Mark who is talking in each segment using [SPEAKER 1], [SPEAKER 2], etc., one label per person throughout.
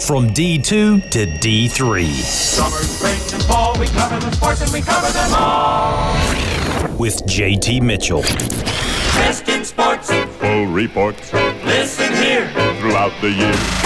[SPEAKER 1] From D2 to D3.
[SPEAKER 2] Summer, spring, and fall, we cover the sports and we cover them all.
[SPEAKER 1] With JT Mitchell.
[SPEAKER 2] Best in sports.
[SPEAKER 3] Full reports.
[SPEAKER 2] Listen here.
[SPEAKER 3] Throughout the year.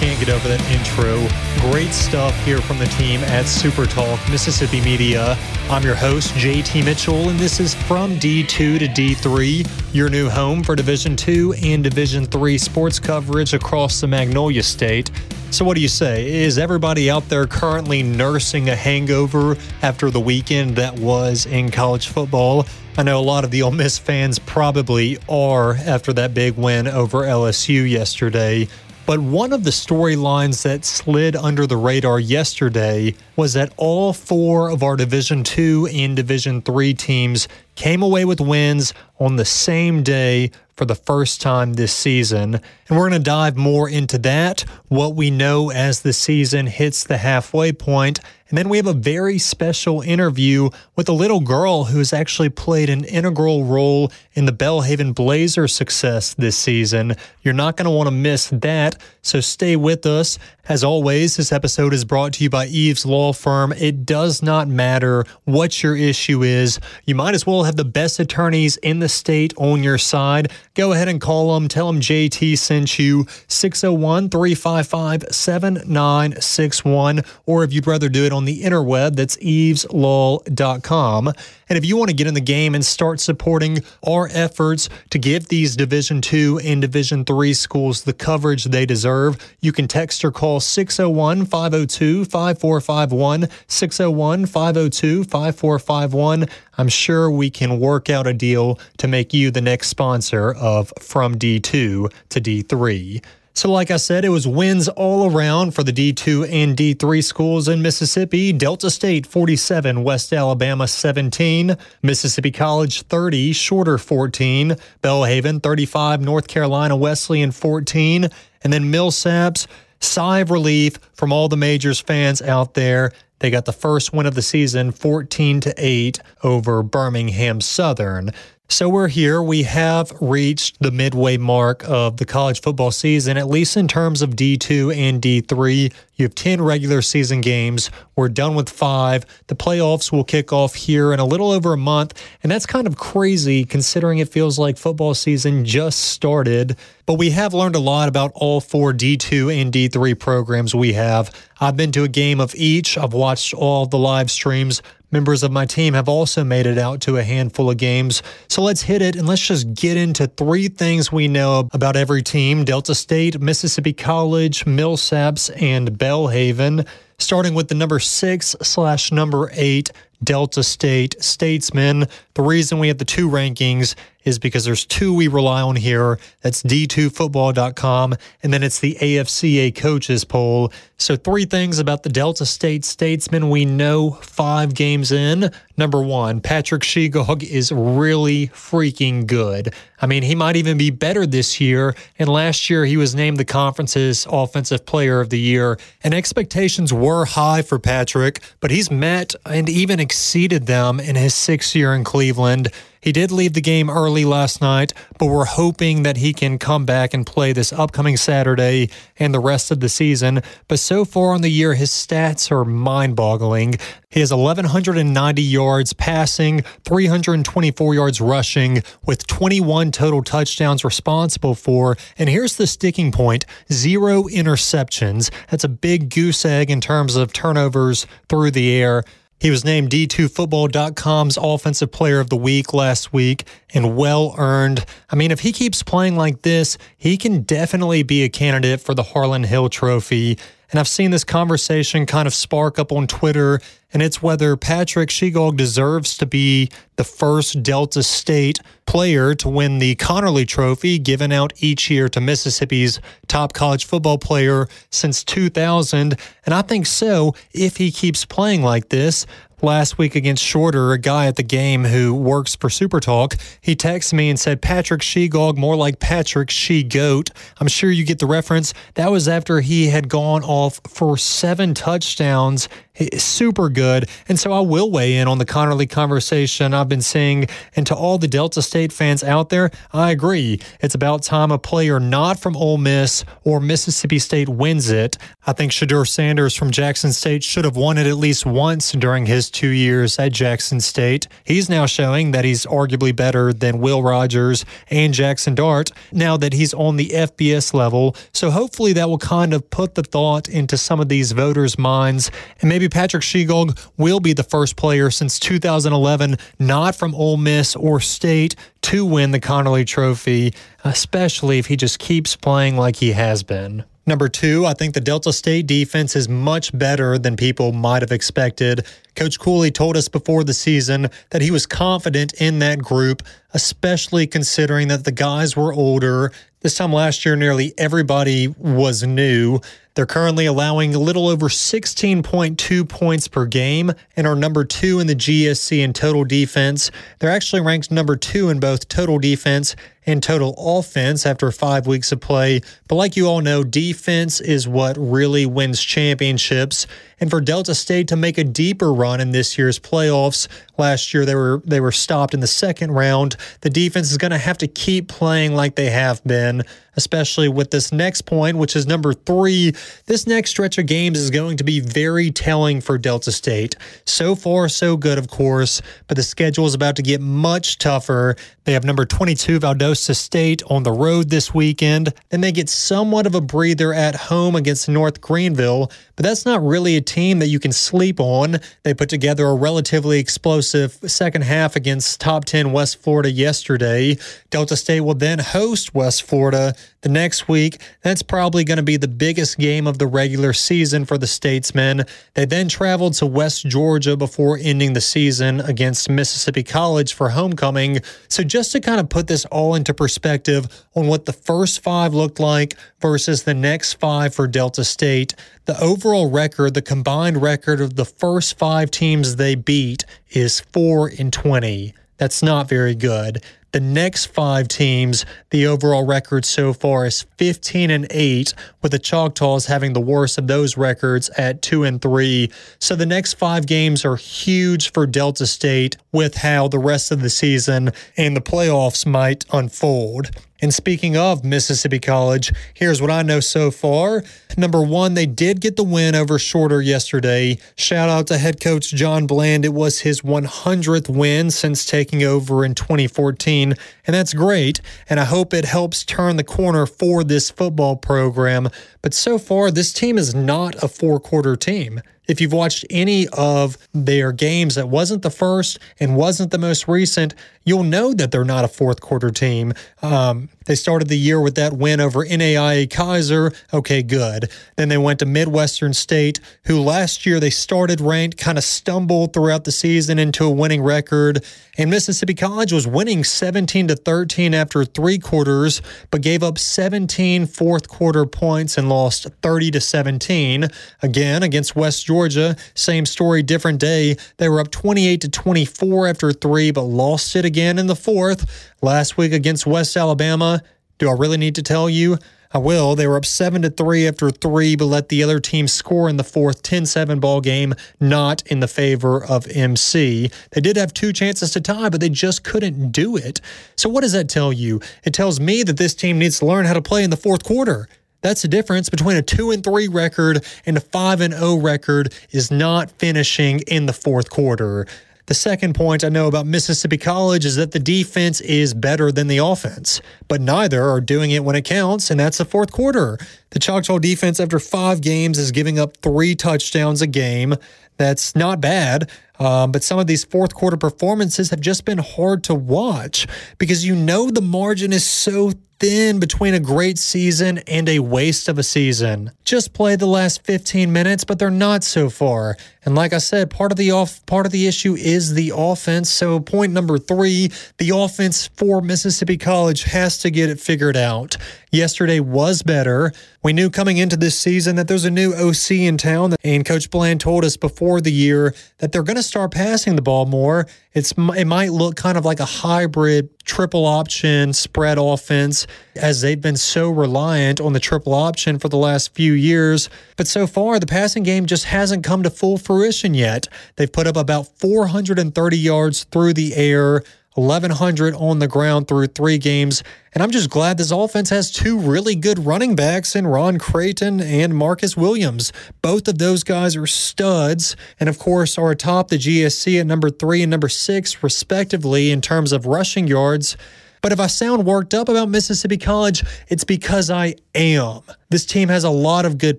[SPEAKER 4] Can't get over that intro. Great stuff here from the team at Super Talk Mississippi Media. I'm your host, JT Mitchell, and this is from D2 to D3, your new home for Division 2 and Division 3 sports coverage across the Magnolia State. So, what do you say? Is everybody out there currently nursing a hangover after the weekend that was in college football? I know a lot of the Ole Miss fans probably are after that big win over LSU yesterday. But one of the storylines that slid under the radar yesterday was that all four of our Division 2 and Division 3 teams came away with wins on the same day for the first time this season. And we're going to dive more into that, what we know as the season hits the halfway point, and then we have a very special interview with a little girl who's actually played an integral role in the Belhaven Blazers' success this season. You're not going to want to miss that, so stay with us. As always, this episode is brought to you by Eaves Law Firm. It does not matter what your issue is, you might as well have the best attorneys in the state on your side. Go ahead and call them, tell them JT sent you 601 355 7961, or if you'd rather do it on the interweb, that's eaveslaw.com. And if you want to get in the game and start supporting our efforts to give these Division 2 and Division 3 schools the coverage they deserve, you can text or call 601 502 5451. 601 502 5451. I'm sure we can work out a deal to make you the next sponsor of From D2 to D3. So, like I said, it was wins all around for the D2 and D3 schools in Mississippi. Delta State 47, West Alabama 17, Mississippi College 30, Shorter 14, Belhaven 35, North Carolina Wesleyan 14, and then Millsaps. Sigh of relief from all the majors fans out there. They got the first win of the season, 14 to 8 over Birmingham Southern. So we're here. We have reached the midway mark of the college football season, at least in terms of D2 and D3. You have 10 regular season games. We're done with five. The playoffs will kick off here in a little over a month. And that's kind of crazy considering it feels like football season just started. But we have learned a lot about all four D2 and D3 programs we have. I've been to a game of each, I've watched all the live streams. Members of my team have also made it out to a handful of games. So let's hit it and let's just get into three things we know about every team Delta State, Mississippi College, Millsaps, and Belhaven. Starting with the number six slash number eight, Delta State Statesmen. The reason we have the two rankings is because there's two we rely on here. That's d2football.com, and then it's the AFCA coaches poll. So, three things about the Delta State Statesmen we know five games in. Number one, Patrick Shegog is really freaking good. I mean, he might even be better this year. And last year, he was named the conference's Offensive Player of the Year. And expectations were high for Patrick, but he's met and even exceeded them in his sixth year in Cleveland. He did leave the game early last night, but we're hoping that he can come back and play this upcoming Saturday and the rest of the season. But so far on the year, his stats are mind boggling. He has 1,190 yards passing, 324 yards rushing, with 21 total touchdowns responsible for. And here's the sticking point zero interceptions. That's a big goose egg in terms of turnovers through the air. He was named D2Football.com's Offensive Player of the Week last week and well earned. I mean, if he keeps playing like this, he can definitely be a candidate for the Harlan Hill Trophy. And I've seen this conversation kind of spark up on Twitter, and it's whether Patrick Shegog deserves to be the first Delta State player to win the Conerly Trophy given out each year to Mississippi's top college football player since 2000. And I think so if he keeps playing like this last week against Shorter, a guy at the game who works for Super Talk. He texted me and said, Patrick Shegog, more like Patrick She Goat. I'm sure you get the reference. That was after he had gone off for seven touchdowns. Super good. And so I will weigh in on the Conerly conversation I've been seeing. And to all the Delta State fans out there, I agree. It's about time a player not from Ole Miss or Mississippi State wins it. I think Shedeur Sanders from Jackson State should have won it at least once during his two years at Jackson State. He's now showing that he's arguably better than Will Rogers and Jackson Dart now that he's on the FBS level. So hopefully that will kind of put the thought into some of these voters' minds. And maybe Patrick Shegog will be the first player since 2011 not from Ole Miss or State to win the Conerly Trophy, especially if he just keeps playing like he has been. Number two, I think the Delta State defense is much better than people might have expected. Coach Cooley told us before the season that he was confident in that group, especially considering that the guys were older. This time last year, nearly everybody was new. They're currently allowing a little over 16.2 points per game and are number two in the GSC in total defense. They're actually ranked number two in both total defense and total offense after five weeks of play. But like you all know, defense is what really wins championships. And for Delta State to make a deeper run in this year's playoffs, last year they were they were stopped in the second round. The defense is going to have to keep playing like they have been, especially with this next point, which is number three. This next stretch of games is going to be very telling for Delta State. So far, so good, of course, but the schedule is about to get much tougher. They have number 22 Valdosta State on the road this weekend. Then they get somewhat of a breather at home against North Greenville, but that's not really a team that you can sleep on. They put together a relatively explosive second half against top 10 West Florida yesterday. Delta State will then host West Florida the next week. That's probably going to be the biggest game of the regular season for the Statesmen. They then traveled to West Georgia before ending the season against Mississippi College for homecoming. So, just to kind of put this all into perspective on what the first five looked like versus the next five for Delta State, the overall record, the combined record of the first five teams they beat is 4 in 20. That's not very good. The next five teams, the overall record so far is 15 and 8, with the Choctaws having the worst of those records at 2 and 3. So the next five games are huge for Delta State with how the rest of the season and the playoffs might unfold. And speaking of Mississippi College, here's what I know so far. Number one, they did get the win over Shorter yesterday. Shout out to head coach John Bland. It was his 100th win since taking over in 2014, and that's great. And I hope it helps turn the corner for this football program. But so far, this team is not a four quarter team. If you've watched any of their games that wasn't the first and wasn't the most recent, you'll know that they're not a fourth quarter team. Um, they started the year with that win over NAIA Keiser. Okay, good. Then they went to Midwestern State, who last year they started ranked, kind of stumbled throughout the season into a winning record. And Mississippi College was winning 17 to 13 after three quarters, but gave up 17 fourth quarter points and lost 30 to 17. Again, against West Georgia, same story, different day. They were up 28 to 24 after three, but lost it again in the fourth. Last week against West Alabama, do I really need to tell you? Uh, I will. They were up 7 to 3 after 3 but let the other team score in the fourth 10-7 ball game, not in the favor of MC. They did have two chances to tie, but they just couldn't do it. So what does that tell you? It tells me that this team needs to learn how to play in the fourth quarter. That's the difference between a 2 and 3 record and a 5 and 0 record is not finishing in the fourth quarter. The second point I know about Mississippi College is that the defense is better than the offense, but neither are doing it when it counts, and that's the fourth quarter. The Choctaw defense, after five games, is giving up three touchdowns a game. That's not bad. Um, but some of these fourth quarter performances have just been hard to watch because you know the margin is so thin between a great season and a waste of a season. Just play the last 15 minutes, but they're not so far. And like I said, part of the off part of the issue is the offense. So point number 3, the offense for Mississippi College has to get it figured out. Yesterday was better. We knew coming into this season that there's a new OC in town and coach Bland told us before the year that they're going to start passing the ball more. It's it might look kind of like a hybrid triple option spread offense as they've been so reliant on the triple option for the last few years. But so far, the passing game just hasn't come to full fruition yet. They've put up about 430 yards through the air. 1,100 on the ground through three games. And I'm just glad this offense has two really good running backs in Ron Creighton and Marcus Williams. Both of those guys are studs, and of course, are atop the GSC at number three and number six, respectively, in terms of rushing yards. But if I sound worked up about Mississippi College, it's because I am. This team has a lot of good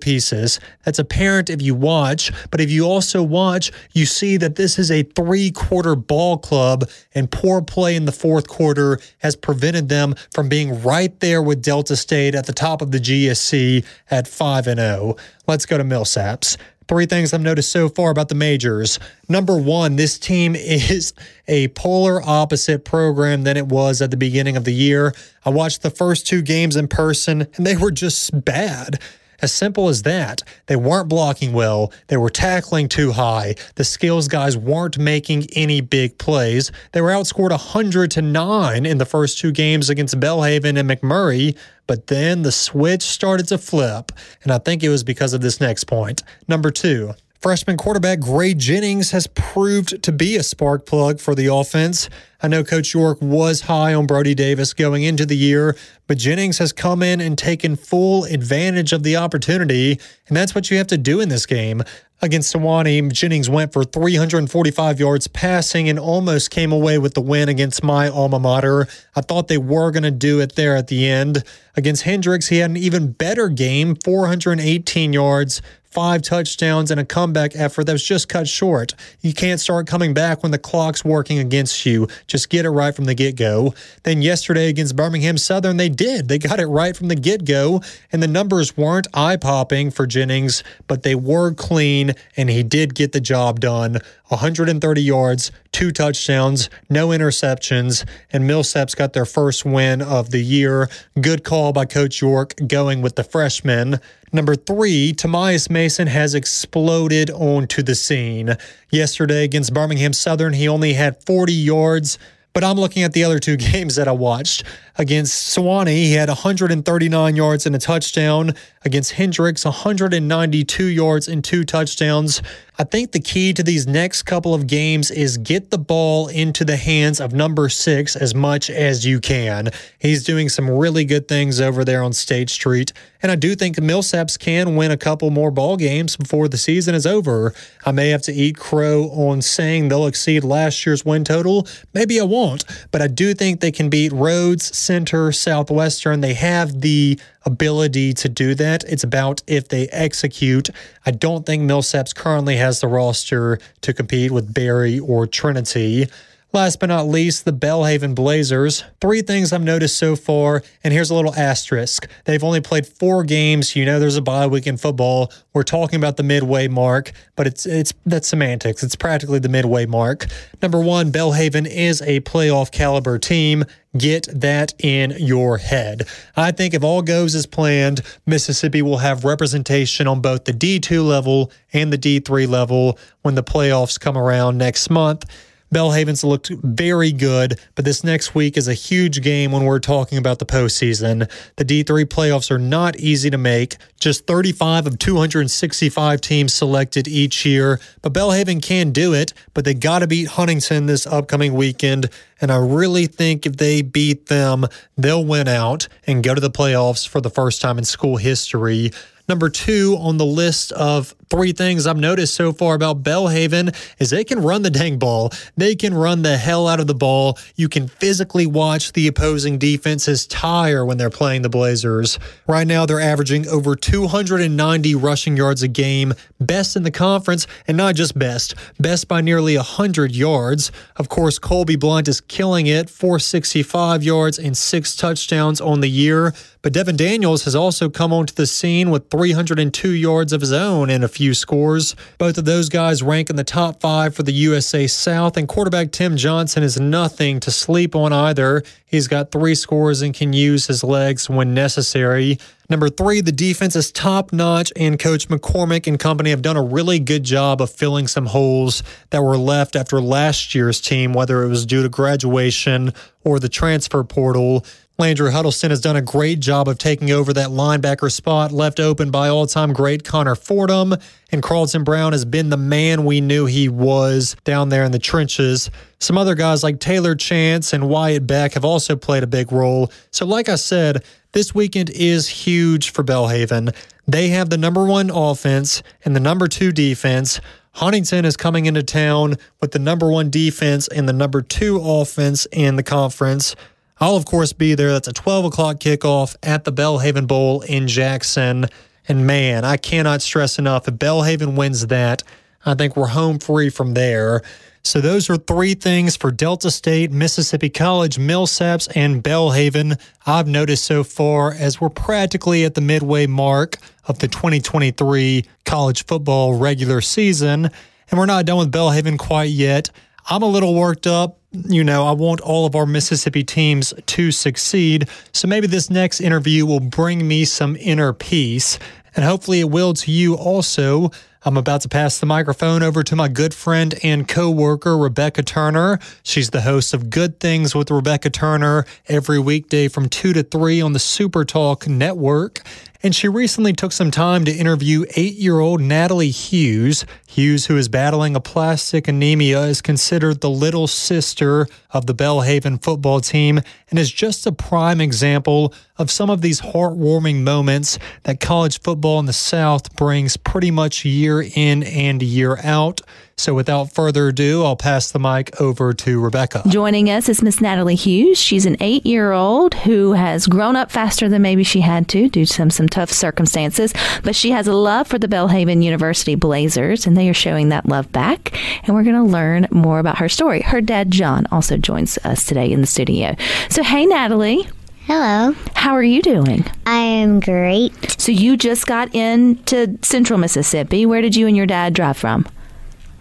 [SPEAKER 4] pieces. That's apparent if you watch, but if you also watch, you see that this is a three quarter ball club, and poor play in the fourth quarter has prevented them from being right there with Delta State at the top of the GSC at 5 and 0. Let's go to Millsaps. Three things I've noticed so far about the majors. Number one, this team is a polar opposite program than it was at the beginning of the year. I watched the first two games in person and they were just bad. As simple as that. They weren't blocking well. They were tackling too high. The skills guys weren't making any big plays. They were outscored 100 to 9 in the first two games against Belhaven and McMurry, but then the switch started to flip, and I think it was because of this next point. Number 2, Freshman quarterback Gray Jennings has proved to be a spark plug for the offense. I know Coach York was high on Brody Davis going into the year, but Jennings has come in and taken full advantage of the opportunity, and that's what you have to do in this game. Against Sewanee, Jennings went for 345 yards passing and almost came away with the win against my alma mater. I thought they were going to do it there at the end. Against Hendrix, he had an even better game 418 yards, five touchdowns, and a comeback effort that was just cut short. You can't start coming back when the clock's working against you. Just get it right from the get go. Then yesterday against Birmingham Southern, they did. They got it right from the get go, and the numbers weren't eye popping for Jennings, but they were clean, and he did get the job done. 130 yards, two touchdowns, no interceptions, and Millsaps got their first win of the year. Good call by Coach York going with the freshmen. Number three, Tomias Mason has exploded onto the scene. Yesterday against Birmingham Southern, he only had 40 yards, but I'm looking at the other two games that I watched. Against Sewanee, he had 139 yards and a touchdown. Against Hendrix, 192 yards and two touchdowns. I think the key to these next couple of games is get the ball into the hands of number six as much as you can. He's doing some really good things over there on State Street. And I do think Millsaps can win a couple more ball games before the season is over. I may have to eat crow on saying they'll exceed last year's win total. Maybe I won't, but I do think they can beat Rhodes, Centre, Southwestern. They have the ability to do that. It's about if they execute. I don't think Millsaps currently has the roster to compete with Berry or Trinity. Last but not least, the Belhaven Blazers. Three things I've noticed so far, and here's a little asterisk. They've only played four games. You know there's a bye week in football. We're talking about the midway mark, but it's it's that's semantics. It's practically the midway mark. Number one, Belhaven is a playoff caliber team. Get that in your head. I think if all goes as planned, Mississippi will have representation on both the D2 level and the D3 level when the playoffs come around next month. Belhaven's looked very good, but this next week is a huge game when we're talking about the postseason. The D3 playoffs are not easy to make, just 35 of 265 teams selected each year, but Belhaven can do it, but they got to beat Huntingdon this upcoming weekend. And I really think if they beat them, they'll win out and go to the playoffs for the first time in school history. Number two on the list of three things I've noticed so far about Belhaven is they can run the dang ball. They can run the hell out of the ball. You can physically watch the opposing defenses tire when they're playing the Blazers. Right now, they're averaging over 290 rushing yards a game, best in the conference, and not just best, best by nearly 100 yards. Of course, Colby Blunt is killing it, 465 yards and six touchdowns on the year. But Devin Daniels has also come onto the scene with 302 yards of his own and a few scores. Both of those guys rank in the top five for the USA South, and quarterback Tim Johnson is nothing to sleep on either. He's got three scores and can use his legs when necessary. Number three, the defense is top notch, and Coach McCorkle and company have done a really good job of filling some holes that were left after last year's team, whether it was due to graduation or the transfer portal. Landry Huddleston has done a great job of taking over that linebacker spot left open by all time great Connor Fordham. And Carlton Brown has been the man we knew he was down there in the trenches. Some other guys like Taylor Chance and Wyatt Beck have also played a big role. So, like I said, this weekend is huge for Belhaven. They have the number one offense and the number two defense. Huntingdon is coming into town with the number one defense and the number two offense in the conference. I'll, of course, be there. That's a 12 o'clock kickoff at the Belhaven Bowl in Jackson. And man, I cannot stress enough if Belhaven wins that, I think we're home free from there. So those are three things for Delta State, Mississippi College, Millsaps, and Belhaven I've noticed so far as we're practically at the midway mark of the 2023 college football regular season. And we're not done with Belhaven quite yet. I'm a little worked up you know, I want all of our Mississippi teams to succeed. So maybe this next interview will bring me some inner peace, and hopefully it will to you also. I'm about to pass the microphone over to my good friend and co-worker Rebecca Turner. She's the host of Good Things with Rebecca Turner every weekday from 2 to 3 on the Super Talk network and she recently took some time to interview eight year old Natalie Hughes. Hughes, who is battling aplastic anemia, is considered the little sister of the Belhaven football team and is just a prime example of some of these heartwarming moments that college football in the South brings pretty much year in and year out. So without further ado, I'll pass the mic over to Rebecca.
[SPEAKER 5] Joining us is Miss Natalie Hughes. She's an eight year old who has grown up faster than maybe she had to due to some, some tough circumstances, but she has a love for the Belhaven University Blazers, and they are showing that love back. And we're going to learn more about her story. Her dad, John, also joins us today in the studio. So, hey, Natalie.
[SPEAKER 6] Hello.
[SPEAKER 5] How are you doing?
[SPEAKER 6] I am great.
[SPEAKER 5] So, you just got into central Mississippi. Where did you and your dad drive from?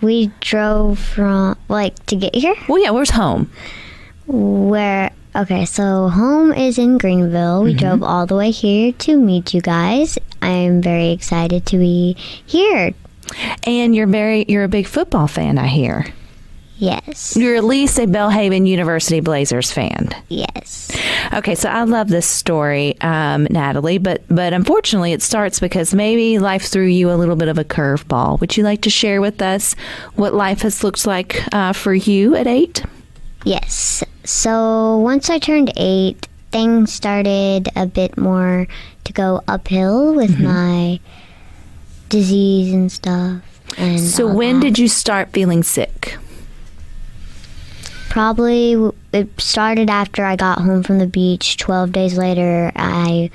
[SPEAKER 6] We drove from, like, to get here?
[SPEAKER 5] Well, yeah, where's home?
[SPEAKER 6] Where, okay, so home is in Greenville. We mm-hmm. drove all the way here to meet you guys. I'm very excited to be here.
[SPEAKER 5] And you're very, you're a big football fan, I hear.
[SPEAKER 6] Yes.
[SPEAKER 5] You're at least a Belhaven University Blazers fan.
[SPEAKER 6] Yes.
[SPEAKER 5] Okay, so I love this story, um, Natalie, but but unfortunately, it starts because maybe life threw you a little bit of a curveball. Would you like to share with us what life has looked like uh, for you at eight?
[SPEAKER 6] Yes. So once I turned eight, things started a bit more to go uphill with mm-hmm. my disease and stuff. And
[SPEAKER 5] so when that. did you start feeling sick?
[SPEAKER 6] Probably it started after I got home from the beach. 12 days later, I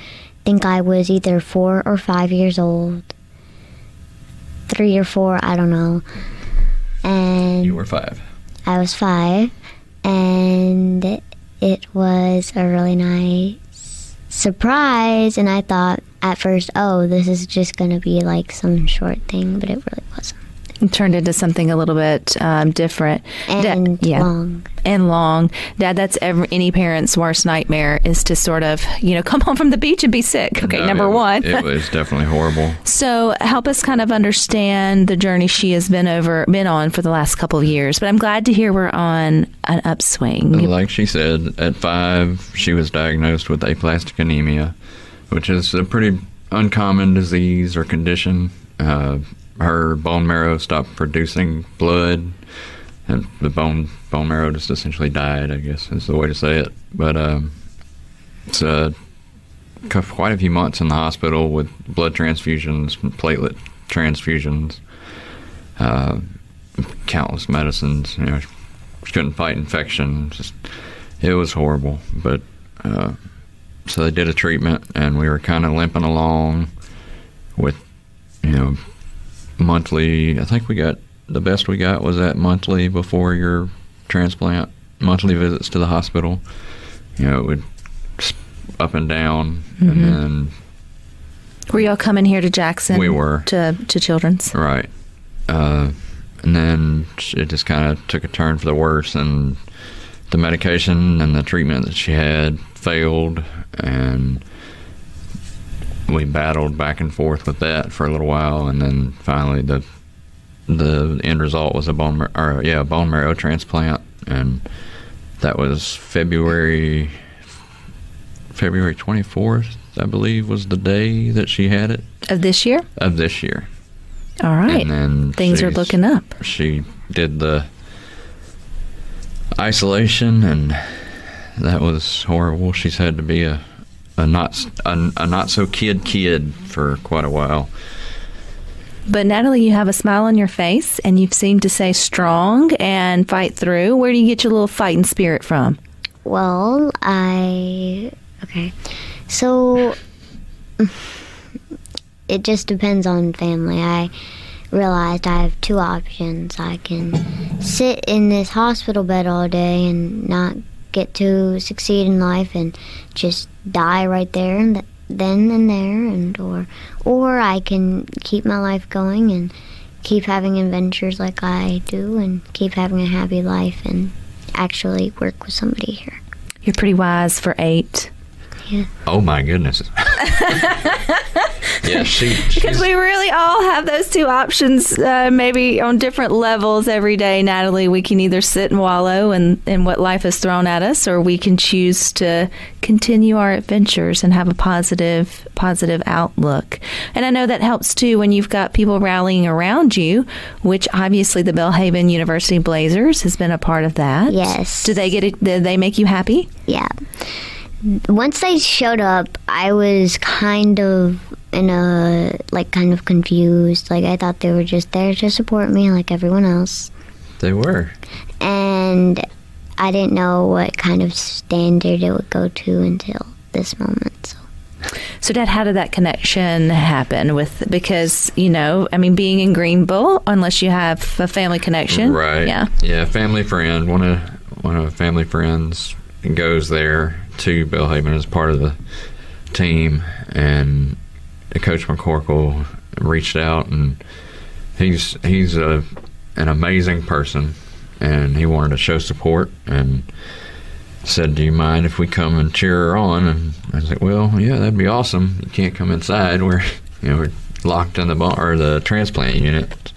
[SPEAKER 6] think I was either four or five years old. Three or four, I don't know. And
[SPEAKER 7] you were five.
[SPEAKER 6] I was five. And it was a really nice surprise. And I thought at first, oh, this is just going to be like some short thing, but it really wasn't.
[SPEAKER 5] It turned into something a little bit um, different.
[SPEAKER 6] And
[SPEAKER 5] Da-
[SPEAKER 6] long.
[SPEAKER 5] And long. Dad, that's every, any parent's worst nightmare is to sort of, you know, come home from the beach and be sick. Okay,
[SPEAKER 7] No,
[SPEAKER 5] number
[SPEAKER 7] it-
[SPEAKER 5] one.
[SPEAKER 7] It was definitely horrible.
[SPEAKER 5] So help us kind of understand the journey she has been over been on for the last couple of years. But I'm glad to hear we're on an upswing.
[SPEAKER 7] Like she said, at five, she was diagnosed with aplastic anemia, which is a pretty uncommon disease or condition. Uh, her bone marrow stopped producing blood, and the bone bone marrow just essentially died. I guess is the way to say it. But um, it's uh, quite a few months in the hospital with blood transfusions, platelet transfusions, uh, countless medicines. You know, she couldn't fight infection. Just it was horrible. But uh, so they did a treatment, and we were kind of limping along with you know monthly. I think we got the best we got was that monthly before your transplant, monthly visits to the hospital. You know, it would up and down,
[SPEAKER 5] Mhm.
[SPEAKER 7] and then
[SPEAKER 5] Were y'all coming here to Jackson?
[SPEAKER 7] We were.
[SPEAKER 5] to to Children's.
[SPEAKER 7] Right. Uh, and then it just kind of took a turn for the worse, and the medication and the treatment that she had failed, and we battled back and forth with that for a little while, and then finally the the end result was a bone mar- or yeah a bone marrow transplant, and that was February February twenty fourth, I believe, was the day that she had it
[SPEAKER 5] Of this year?
[SPEAKER 7] of this year.
[SPEAKER 5] All right.
[SPEAKER 7] And then
[SPEAKER 5] Things are looking up.
[SPEAKER 7] She did the isolation, and that was horrible. She's had to be a a not s- a, a not so kid kid for quite a while.
[SPEAKER 5] But Natalie, you have a smile on your face and you seem to stay strong and fight through. Where do you get your little fighting spirit from?
[SPEAKER 6] Well, I okay. So it just depends on family. I realized I have two options. I can sit in this hospital bed all day and not get to succeed in life and just die right there and then and there and or or I can keep my life going and keep having adventures like I do and keep having a happy life and actually work with somebody here.
[SPEAKER 5] You're pretty wise for eight.
[SPEAKER 6] Yeah.
[SPEAKER 7] Oh my goodness! yeah, she.
[SPEAKER 5] Because we really all have those two options, uh, maybe on different levels every day, Natalie. We can either sit and wallow in, in what life has thrown at us, or we can choose to continue our adventures and have a positive, positive outlook. And I know that helps too when you've got people rallying around you, which obviously the Belhaven University Blazers has been a part of that.
[SPEAKER 6] Yes.
[SPEAKER 5] Do they get it? do they make you happy?
[SPEAKER 6] Yeah. Once they showed up, I was kind of in a like kind of confused. Like I thought they were just there to support me like everyone else.
[SPEAKER 7] They were.
[SPEAKER 6] And I didn't know what kind of standard it would go to until this moment. So
[SPEAKER 5] So, Dad, how did that connection happen with? Because you know, I mean, being in Greenville, unless you have a family connection,
[SPEAKER 7] Right.
[SPEAKER 5] Yeah.
[SPEAKER 7] Yeah. Family friend. One of one of family friends goes there to Belhaven as part of the team, and Coach McCorkle reached out, and he's he's a an amazing person, and he wanted to show support, and said, "Do you mind if we come and cheer her on?" And I was like, "Well, yeah, that'd be awesome. You can't come inside. We're you know we're locked in the bar or the transplant unit."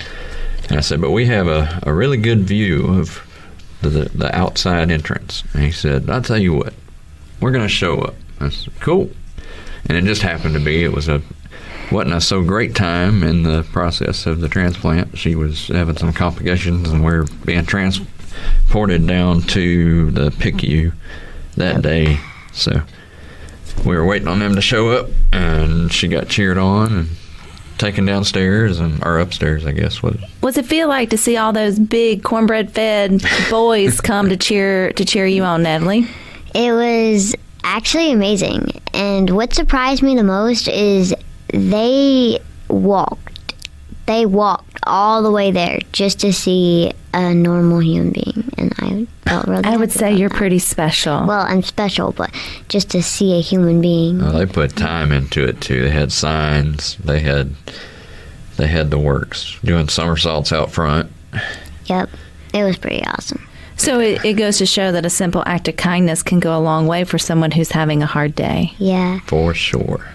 [SPEAKER 7] And I said, "But we have a, a really good view of the the outside entrance." And he said, "I'll tell you what, we're going to show up." Said, "Cool." And it just happened to be it was a wasn't a so great time in the process of the transplant. She was having some complications, and we are being transported down to the PICU that day. So we were waiting on them to show up, and she got cheered on and taken downstairs and or upstairs, I guess. Was
[SPEAKER 5] What's it feel like to see all those big cornbread fed boys come to cheer to cheer you on, Natalie?
[SPEAKER 6] It was actually amazing. And what surprised me the most is they walked. They walked all the way there just to see a normal human being, and I felt really.
[SPEAKER 5] I would say you're
[SPEAKER 6] that.
[SPEAKER 5] pretty special.
[SPEAKER 6] Well, I'm special, but just to see a human being.
[SPEAKER 7] Well, they put time into it too. They had signs. They had they had the works, doing somersaults out front.
[SPEAKER 6] Yep, it was pretty awesome.
[SPEAKER 5] So it, it goes to show that a simple act of kindness can go a long way for someone who's having a hard day.
[SPEAKER 6] Yeah.
[SPEAKER 7] For sure.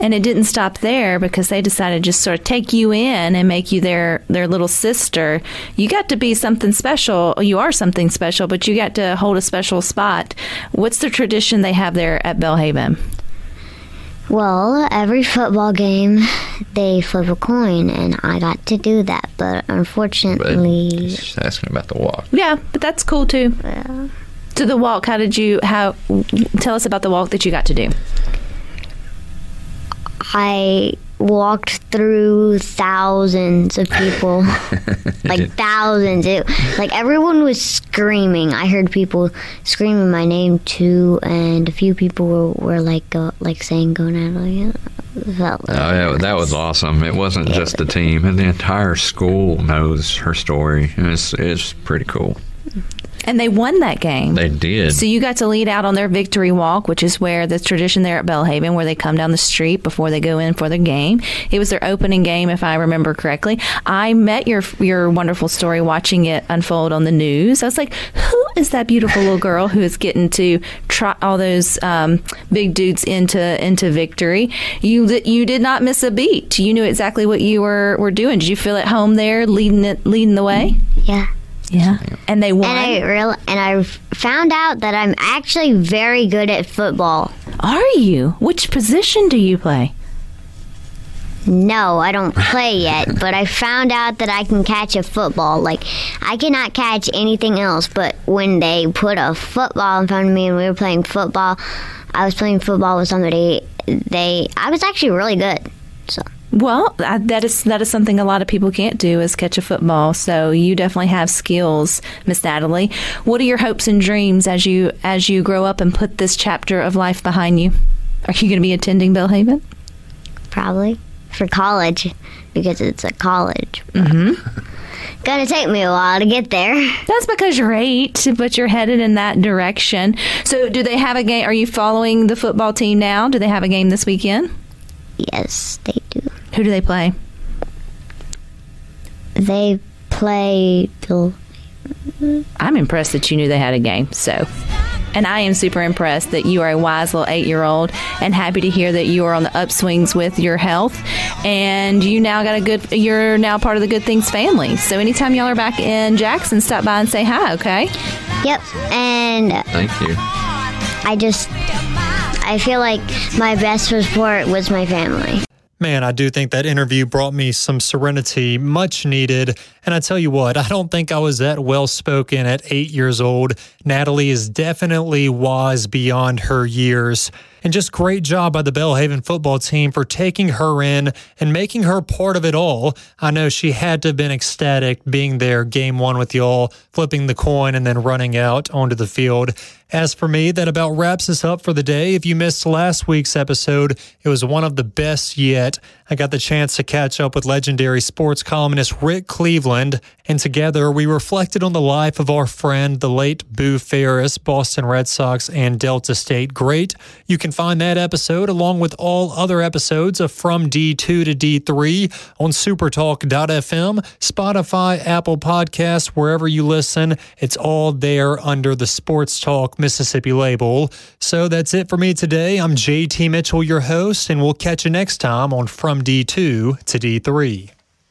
[SPEAKER 5] And it didn't stop there because they decided to just sort of take you in and make you their their little sister. You got to be something special. You are something special, but you got to hold a special spot. What's the tradition they have there at Belhaven?
[SPEAKER 6] Well, every football game they flip a coin, and I got to do that, but
[SPEAKER 7] But
[SPEAKER 6] unfortunately,
[SPEAKER 7] just asking about the walk.
[SPEAKER 5] Yeah, but that's cool too.
[SPEAKER 6] Yeah.
[SPEAKER 5] So the walk, how did you how tell us about the walk that you got to do?
[SPEAKER 6] I walked through thousands of people, like thousands. It, like everyone was screaming. I heard people screaming my name too, and a few people were, were like go, like saying "Go Natalie." Felt
[SPEAKER 7] Oh, yeah, that was awesome. It wasn't just the team, and the entire school knows her story. And It's, it's pretty cool.
[SPEAKER 5] And they won that game.
[SPEAKER 7] They did.
[SPEAKER 5] So you got to lead out on their victory walk, which is where the tradition there at Belhaven, where they come down the street before they go in for the game. It was their opening game, if I remember correctly. I met your your wonderful story watching it unfold on the news. I was like, who is that beautiful little girl who is getting to try all those um, big dudes into into victory? You you did not miss a beat. You knew exactly what you were were doing. Did you feel at home there, leading it leading the way?
[SPEAKER 6] yeah.
[SPEAKER 5] Yeah, and they won.
[SPEAKER 6] And I real and I found out that I'm actually very good at football.
[SPEAKER 5] Are you? Which position do you play?
[SPEAKER 6] No, I don't play yet, but I found out that I can catch a football. Like, I cannot catch anything else, but when they put a football in front of me and we were playing football, I was playing football with somebody, they, I was actually really good. So,
[SPEAKER 5] Well, I- that is that is something a lot of people can't do is catch a football. So you definitely have skills, Miss Natalie. What are your hopes and dreams as you as you grow up and put this chapter of life behind you? Are you going to be attending Belhaven?
[SPEAKER 6] probably for college, because it's a college.
[SPEAKER 5] Mm-hmm.
[SPEAKER 6] Gonna take me a while to get there.
[SPEAKER 5] That's because you're eight, but you're headed in that direction. So, do they have a game? Are you following the football team now? Do they have a game this weekend?
[SPEAKER 6] Yes, they do.
[SPEAKER 5] Who do they play?
[SPEAKER 6] They play Bill.
[SPEAKER 5] I'm impressed that you knew they had a game. So, and I am super impressed that you are a wise little eight year old and happy to hear that you are on the upswings with your health. And you now got a good, you're now part of the Good Things family. So, anytime y'all are back in Jackson, stop by and say hi, okay?
[SPEAKER 6] Yep, and
[SPEAKER 7] Thank you.
[SPEAKER 6] I just I feel like my best support was my family.
[SPEAKER 4] Man, I do think that interview brought me some serenity, much needed. And I tell you what, I don't think I was that well spoken at eight years old. Natalie is definitely wise beyond her years. And just great job by the Belhaven football team for taking her in and making her part of it all. I know she had to have been ecstatic being there game one with y'all, flipping the coin and then running out onto the field. As for me, that about wraps us up for the day. If you missed last week's episode, it was one of the best yet. I got the chance to catch up with legendary sports columnist Rick Cleveland, and together we reflected on the life of our friend, the late Boo Ferriss, Boston Red Sox and Delta State great. You can find that episode along with all other episodes of From D2 to D3 on supertalk.fm, Spotify, Apple Podcasts, wherever you listen. It's all there under the Sports Talk Mississippi label. So that's it for me today. I'm JT Mitchell, your host, and we'll catch you next time on From D2 to D3.